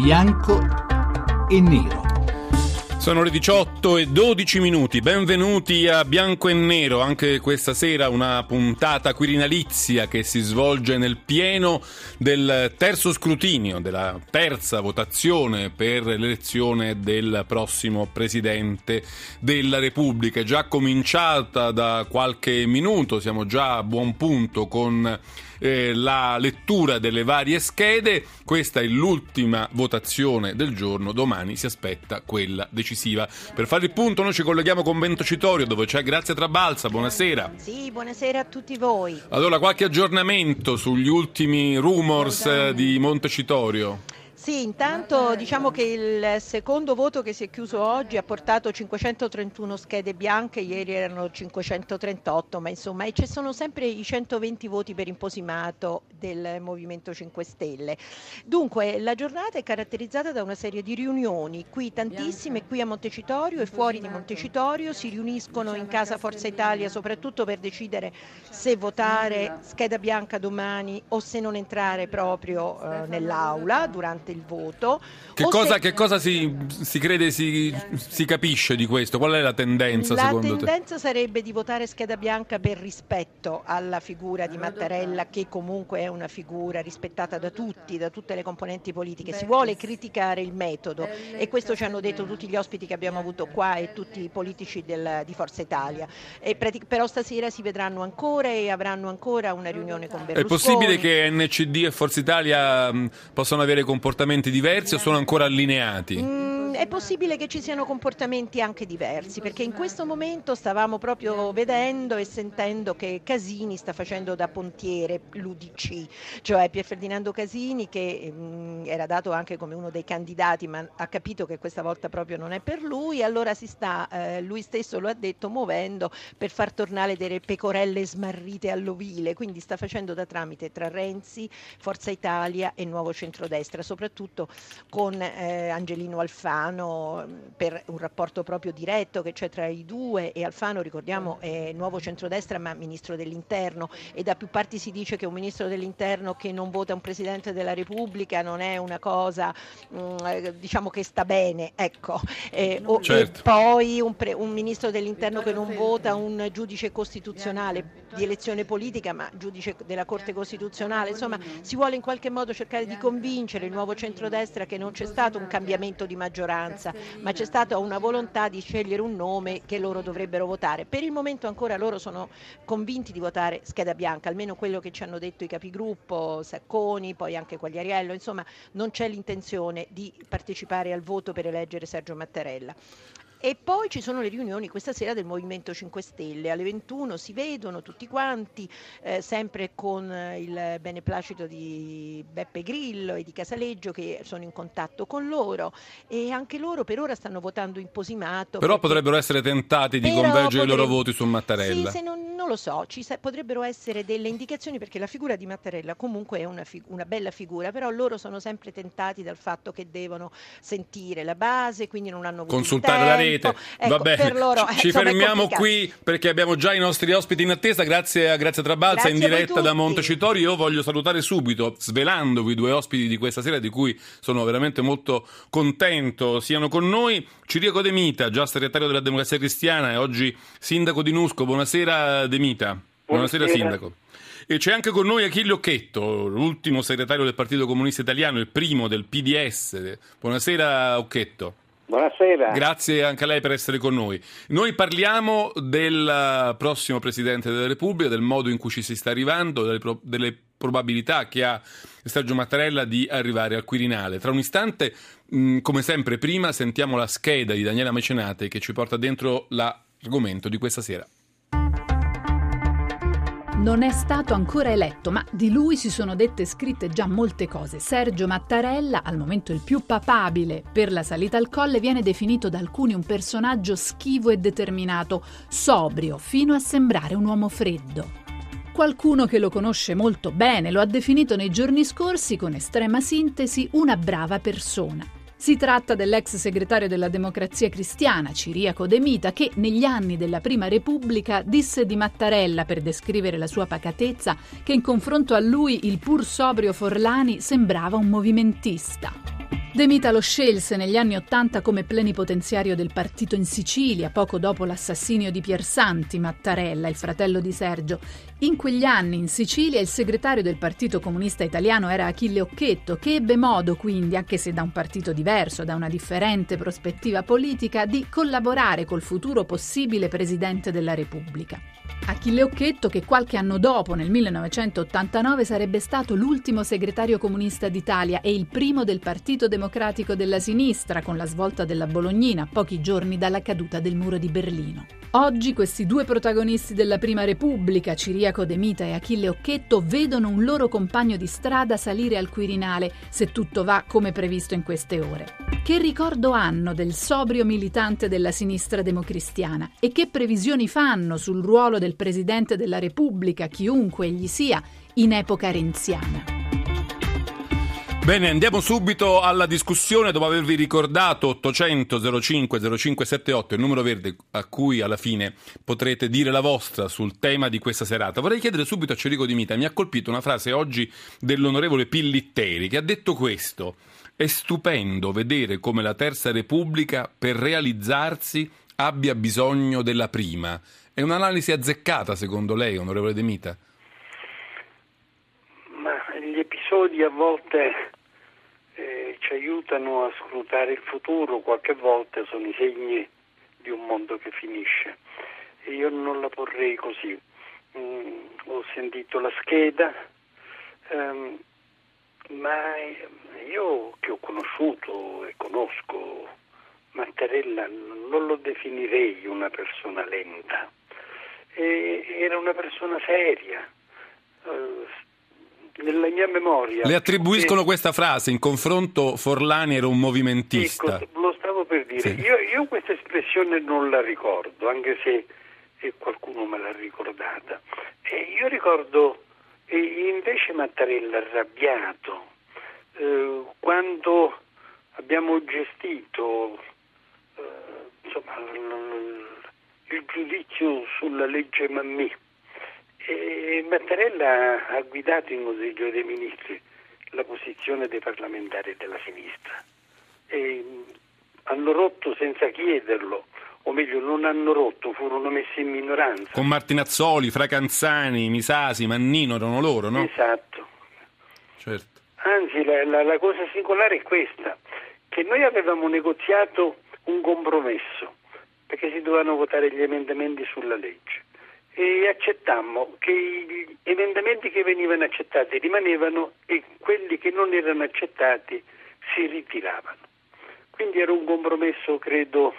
bianco e nero. Sono le 18 e 12 minuti, benvenuti a Bianco e Nero, anche questa sera una puntata quirinalizia che si svolge nel pieno del terzo scrutinio, della terza votazione per l'elezione del prossimo Presidente della Repubblica. È già cominciata da qualche minuto, siamo già a buon punto con eh, la lettura delle varie schede. Questa è l'ultima votazione del giorno, domani si aspetta quella decisiva. Per fare il punto noi ci colleghiamo con Ventocitorio dove c'è Grazia Trabalza, buonasera. Sì, buonasera a tutti voi. Allora, qualche aggiornamento sugli ultimi rumors eh, di Montecitorio? Sì, intanto diciamo che il secondo voto che si è chiuso oggi ha portato 531 schede bianche, ieri erano 538, ma insomma e ci sono sempre i 120 voti per imposimato del Movimento 5 Stelle. Dunque la giornata è caratterizzata da una serie di riunioni, qui tantissime, qui a Montecitorio e fuori di Montecitorio, si riuniscono in casa Forza Italia soprattutto per decidere se votare scheda bianca domani o se non entrare proprio eh, nell'aula durante il voto. Che cosa, se... che cosa si, si, crede si, si, capisce di questo? Qual è la tendenza la secondo te? La tendenza sarebbe di votare scheda bianca per rispetto alla figura di Mattarella, che comunque è una figura rispettata da tutti, da tutte le componenti politiche. Si vuole criticare il metodo e questo ci hanno detto tutti gli ospiti che abbiamo avuto qua e tutti i politici del, di Forza Italia. Pratic- però stasera si vedranno ancora e avranno ancora una riunione con Berlusconi. È possibile che NCD e Forza Italia mh, possano avere comportamenti comportamenti diversi o sono ancora allineati? È possibile che ci siano comportamenti anche diversi, perché in questo momento stavamo proprio vedendo e sentendo che Casini sta facendo da pontiere l'UDC, cioè Pier Ferdinando Casini che mh, mm, era dato anche come uno dei candidati, ma ha capito che questa volta proprio non è per lui, allora si sta, eh, lui stesso lo ha detto, muovendo per far tornare delle pecorelle smarrite all'ovile, quindi sta facendo da tramite tra Renzi, Forza Italia e Nuovo Centrodestra, soprattutto con eh, Angelino Alfano per un rapporto proprio diretto che c'è tra i due e Alfano ricordiamo è nuovo centrodestra ma ministro dell'interno e da più parti si dice che un ministro dell'interno che non vota un presidente della Repubblica non è una cosa mm, diciamo che sta bene ecco. Eh, o, certo. e poi un, pre, un ministro dell'interno che non vota un giudice costituzionale di elezione politica ma giudice della Corte Costituzionale insomma si vuole in qualche modo cercare di convincere il nuovo centrodestra che non c'è stato un cambiamento di maggioranza, ma c'è stata una volontà di scegliere un nome che loro dovrebbero votare. Per il momento ancora loro sono convinti di votare scheda bianca, almeno quello che ci hanno detto i capigruppo, Sacconi, poi anche Quagliariello, insomma non c'è l'intenzione di partecipare al voto per eleggere Sergio Mattarella. E poi ci sono le riunioni questa sera del Movimento 5 Stelle, alle 21 si vedono tutti quanti, eh, sempre con il beneplacito di Beppe Grillo e di Casaleggio che sono in contatto con loro e anche loro per ora stanno votando in posimato. Però perché... potrebbero essere tentati di convergere potrebbe... i loro voti su Mattarella. Sì, non, non, lo so, ci sa- potrebbero essere delle indicazioni perché la figura di Mattarella comunque è una, fig- una bella figura, però loro sono sempre tentati dal fatto che devono sentire la base, quindi non hanno consultare la rete rete. Ecco, Va bene, loro, ci, ci fermiamo qui perché abbiamo già i nostri ospiti in attesa. Grazie a Grazia Trabalza Grazie in diretta da Montecitorio. Io voglio salutare subito, svelandovi i due ospiti di questa sera di cui sono veramente molto contento siano con noi. Ciriaco De Mita, già segretario della Democrazia Cristiana e oggi sindaco di Nusco. Buonasera De Mita. Buonasera, Buonasera sindaco. E c'è anche con noi Achille Occhetto, l'ultimo segretario del Partito Comunista Italiano, il primo del PDS. Buonasera Occhetto. Buonasera. Grazie anche a lei per essere con noi. Noi parliamo del prossimo Presidente della Repubblica, del modo in cui ci si sta arrivando, delle, pro- delle probabilità che ha Sergio Mattarella di arrivare al Quirinale. Tra un istante, mh, come sempre prima, sentiamo la scheda di Daniela Mecenate che ci porta dentro l'argomento di questa sera. Non è stato ancora eletto, ma di lui si sono dette e scritte già molte cose. Sergio Mattarella, al momento il più papabile per la salita al colle, viene definito da alcuni un personaggio schivo e determinato, sobrio, fino a sembrare un uomo freddo. Qualcuno che lo conosce molto bene lo ha definito nei giorni scorsi, con estrema sintesi, una brava persona. Si tratta dell'ex segretario della Democrazia Cristiana, Ciriaco De Mita, che negli anni della Prima Repubblica disse di Mattarella, per descrivere la sua pacatezza, che in confronto a lui il pur sobrio Forlani sembrava un movimentista. De Mita lo scelse negli anni Ottanta come plenipotenziario del partito in Sicilia, poco dopo l'assassinio di Piersanti Mattarella, il fratello di Sergio. In quegli anni in Sicilia il segretario del Partito Comunista Italiano era Achille Occhetto, che ebbe modo quindi, anche se da un partito diverso, da una differente prospettiva politica, di collaborare col futuro possibile presidente della Repubblica. Achille Occhetto che qualche anno dopo, nel 1989, sarebbe stato l'ultimo segretario comunista d'Italia e il primo del Partito Democratico della Sinistra con la svolta della Bolognina, pochi giorni dalla caduta del muro di Berlino. Oggi questi due protagonisti della Prima Repubblica, Ciriaco De Mita e Achille Occhetto, vedono un loro compagno di strada salire al Quirinale, se tutto va come previsto in queste ore. Che ricordo hanno del sobrio militante della sinistra democristiana e che previsioni fanno sul ruolo del Presidente della Repubblica, chiunque egli sia, in epoca renziana? Bene, andiamo subito alla discussione dopo avervi ricordato 800 05 0578, il numero verde a cui alla fine potrete dire la vostra sul tema di questa serata. Vorrei chiedere subito a Cerico Di Mita, mi ha colpito una frase oggi dell'onorevole Pillitteri che ha detto questo: "È stupendo vedere come la Terza Repubblica per realizzarsi abbia bisogno della prima". È un'analisi azzeccata secondo lei, onorevole De Mita? Ma gli episodi a volte eh, ci aiutano a scrutare il futuro, qualche volta sono i segni di un mondo che finisce. E io non la porrei così. Mm, ho sentito la scheda, ehm, ma io che ho conosciuto e conosco Mattarella non lo definirei una persona lenta, era una persona seria. Uh, nella mia memoria. Le attribuiscono questa frase, in confronto Forlani era un movimentista. Ecco, lo stavo per dire. Sì. Io, io, questa espressione non la ricordo, anche se qualcuno me l'ha ricordata. E io ricordo invece Mattarella arrabbiato eh, quando abbiamo gestito eh, insomma, il giudizio sulla legge Mammì e Mattarella ha guidato in Consiglio dei Ministri la posizione dei parlamentari della sinistra. E hanno rotto senza chiederlo, o meglio non hanno rotto, furono messi in minoranza. Con Martinazzoli, Fracanzani, Misasi, Mannino erano loro, no? Esatto. Certo. Anzi, la, la, la cosa singolare è questa, che noi avevamo negoziato un compromesso, perché si dovevano votare gli emendamenti sulla legge e accettammo che gli emendamenti che venivano accettati rimanevano e quelli che non erano accettati si ritiravano. Quindi era un compromesso, credo,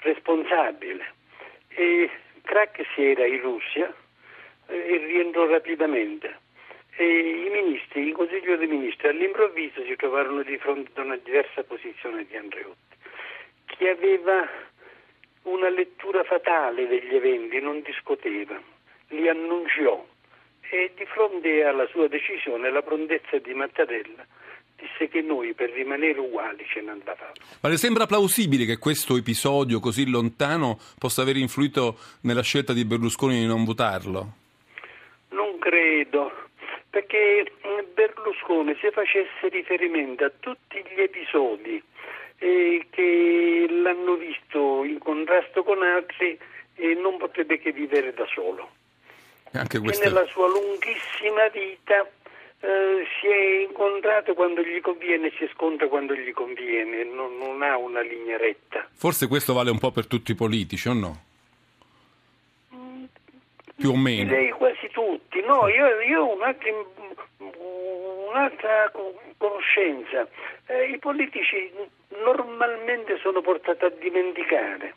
responsabile. E Crack si era in Russia e rientrò rapidamente. E i ministri, il Consiglio dei Ministri, all'improvviso si trovarono di fronte a una diversa posizione di Andreotti, che aveva una lettura fatale degli eventi, non discuteva, li annunciò e di fronte alla sua decisione la prontezza di Mattarella disse che noi per rimanere uguali ce ne andavamo. Ma le sembra plausibile che questo episodio così lontano possa aver influito nella scelta di Berlusconi di non votarlo? Non credo, perché Berlusconi se facesse riferimento a tutti gli episodi eh, che l'hanno visto in contrasto con altri e non potrebbe che vivere da solo. Anche questa... nella sua lunghissima vita eh, si è incontrato quando gli conviene, si scontra quando gli conviene, non, non, ha una linea retta. Forse questo vale un po' per tutti i politici, o no? Più o meno. Direi quasi tutti. No, io, io ho un'altra, un'altra conoscenza. Eh, I politici normalmente sono portati a dimenticare.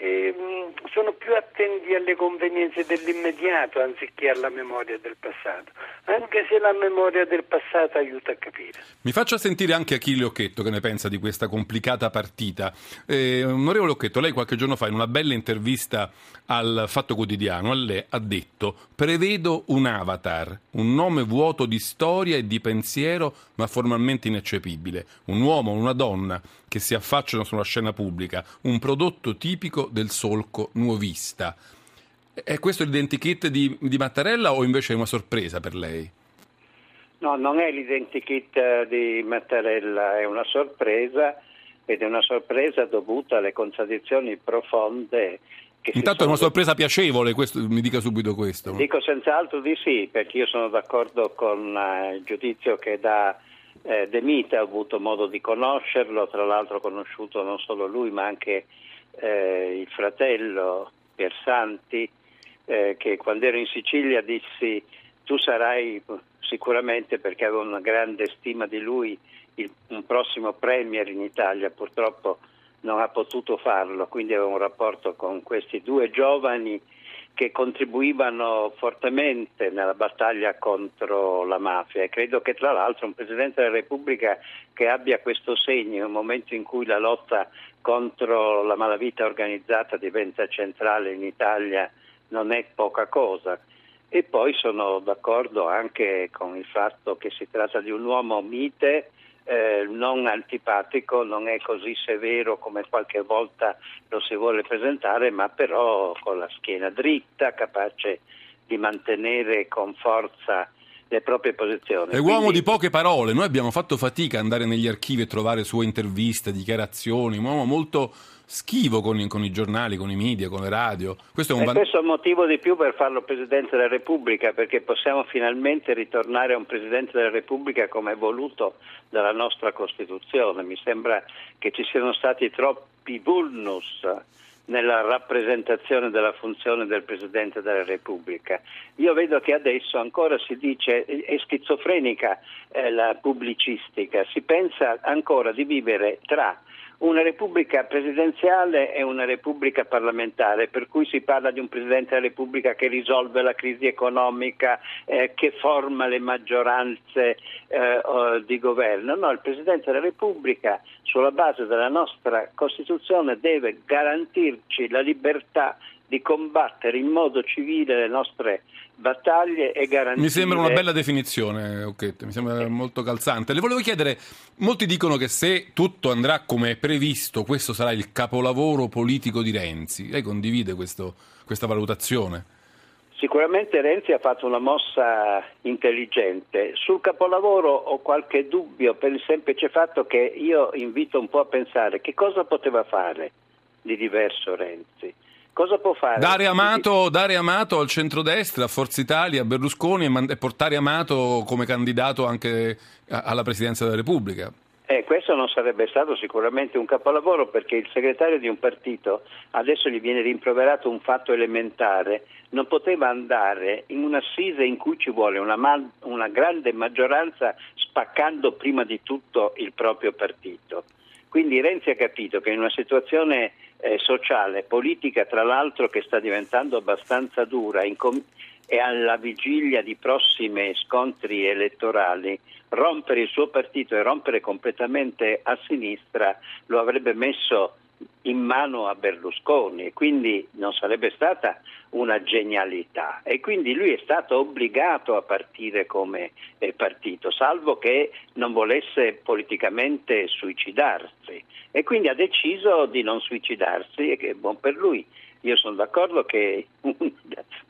E, mh, sono più attenti alle convenienze dell'immediato anziché alla memoria del passato, anche se la memoria del passato aiuta a capire. Mi faccia sentire anche Achille Occhetto che ne pensa di questa complicata partita. Eh, onorevole Occhetto, lei qualche giorno fa in una bella intervista al Fatto Quotidiano lei ha detto prevedo un avatar, un nome vuoto di storia e di pensiero ma formalmente ineccepibile, un uomo una donna che si affacciano sulla scena pubblica, un prodotto tipico del solco nuovista. È questo l'identikit di, di Mattarella o invece è una sorpresa per lei? No, non è l'identikit di Mattarella, è una sorpresa ed è una sorpresa dovuta alle contraddizioni profonde Intanto è una sorpresa piacevole, questo, mi dica subito questo. Dico senz'altro di sì, perché io sono d'accordo con uh, il giudizio che dà eh, De Mita, ho avuto modo di conoscerlo, tra l'altro ho conosciuto non solo lui ma anche eh, il fratello Piersanti, eh, che quando ero in Sicilia dissi tu sarai sicuramente perché avevo una grande stima di lui il, un prossimo premier in Italia, purtroppo non ha potuto farlo, quindi avevo un rapporto con questi due giovani che contribuivano fortemente nella battaglia contro la mafia e credo che tra l'altro un Presidente della Repubblica che abbia questo segno in un momento in cui la lotta contro la malavita organizzata diventa centrale in Italia non è poca cosa. E poi sono d'accordo anche con il fatto che si tratta di un uomo mite, eh, non antipatico, non è così severo come qualche volta lo si vuole presentare, ma però con la schiena dritta, capace di mantenere con forza le proprie posizioni. È uomo di poche parole, noi abbiamo fatto fatica ad andare negli archivi e trovare sue interviste, dichiarazioni, un uomo molto schivo con, con, i giornali, con i media, con le radio. Questo è un, van... questo è un motivo di più per farlo Presidente della Repubblica, perché possiamo finalmente ritornare a un Presidente della Repubblica come voluto dalla nostra Costituzione. Mi sembra che ci siano stati troppi vulnus nella rappresentazione della funzione del Presidente della Repubblica. Io vedo che adesso ancora si dice è schizofrenica eh, la pubblicistica, si pensa ancora di vivere tra una repubblica presidenziale e una repubblica parlamentare, per cui si parla di un Presidente della Repubblica che risolve la crisi economica, eh, che forma le maggioranze eh, di governo. No, il Presidente della Repubblica, sulla base della nostra Costituzione, deve garantirci la libertà di combattere in modo civile le nostre battaglie e garantire... Mi sembra una bella definizione, Occhetto, mi sembra molto calzante. Le volevo chiedere, molti dicono che se tutto andrà come previsto, questo sarà il capolavoro politico di Renzi. Lei condivide questo, questa valutazione? Sicuramente Renzi ha fatto una mossa intelligente. Sul capolavoro ho qualche dubbio per il semplice fatto che io invito un po' a pensare che cosa poteva fare di diverso Renzi cosa può fare? Dare Amato, dare Amato al centrodestra, a Forza Italia, a Berlusconi e, man- e portare Amato come candidato anche a- alla Presidenza della Repubblica. Eh, questo non sarebbe stato sicuramente un capolavoro perché il segretario di un partito, adesso gli viene rimproverato un fatto elementare, non poteva andare in un'assise in cui ci vuole una, ma- una grande maggioranza spaccando prima di tutto il proprio partito. Quindi Renzi ha capito che in una situazione eh, sociale, politica tra l'altro che sta diventando abbastanza dura com- e alla vigilia di prossimi scontri elettorali, rompere il suo partito e rompere completamente a sinistra lo avrebbe messo in mano a Berlusconi. E quindi non sarebbe stata una genialità e quindi lui è stato obbligato a partire come eh, partito, salvo che non volesse politicamente suicidarsi e quindi ha deciso di non suicidarsi e che è buon per lui. Io sono d'accordo che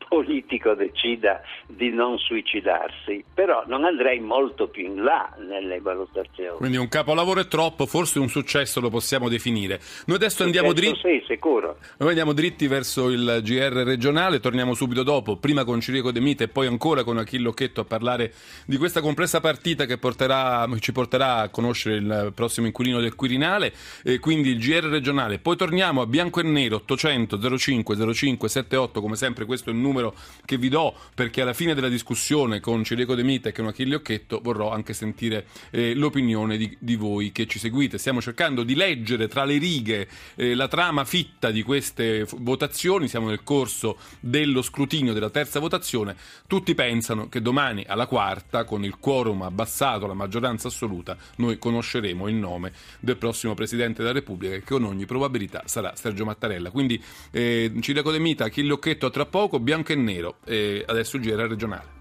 politico decida di non suicidarsi, però non andrei molto più in là nelle valutazioni. Quindi un capolavoro è troppo, forse un successo lo possiamo definire. Noi adesso andiamo dritti. Sì, sicuro. Noi andiamo dritti verso il GR regionale, torniamo subito dopo, prima con Cirico De Mite e poi ancora con Achille Occhetto a parlare di questa complessa partita che porterà, ci porterà a conoscere il prossimo inquilino del Quirinale, e quindi il GR regionale. Poi torniamo a bianco e nero 800 05 05 78, come sempre questo è il numero che vi do perché alla fine della discussione con Cirico De Mita e con Achille Occhetto vorrò anche sentire eh, l'opinione di, di, voi che ci seguite. Stiamo cercando di leggere tra le righe eh, la trama fitta di queste votazioni, siamo nel corso dello scrutinio della terza votazione, tutti pensano che domani alla quarta, con il quorum abbassato, la maggioranza assoluta, noi conosceremo il nome del prossimo Presidente della Repubblica che con ogni probabilità sarà Sergio Mattarella. Quindi eh, Ciriaco De Mita, Achille Occhetto tra poco, bianco e nero e adesso il GR regionale.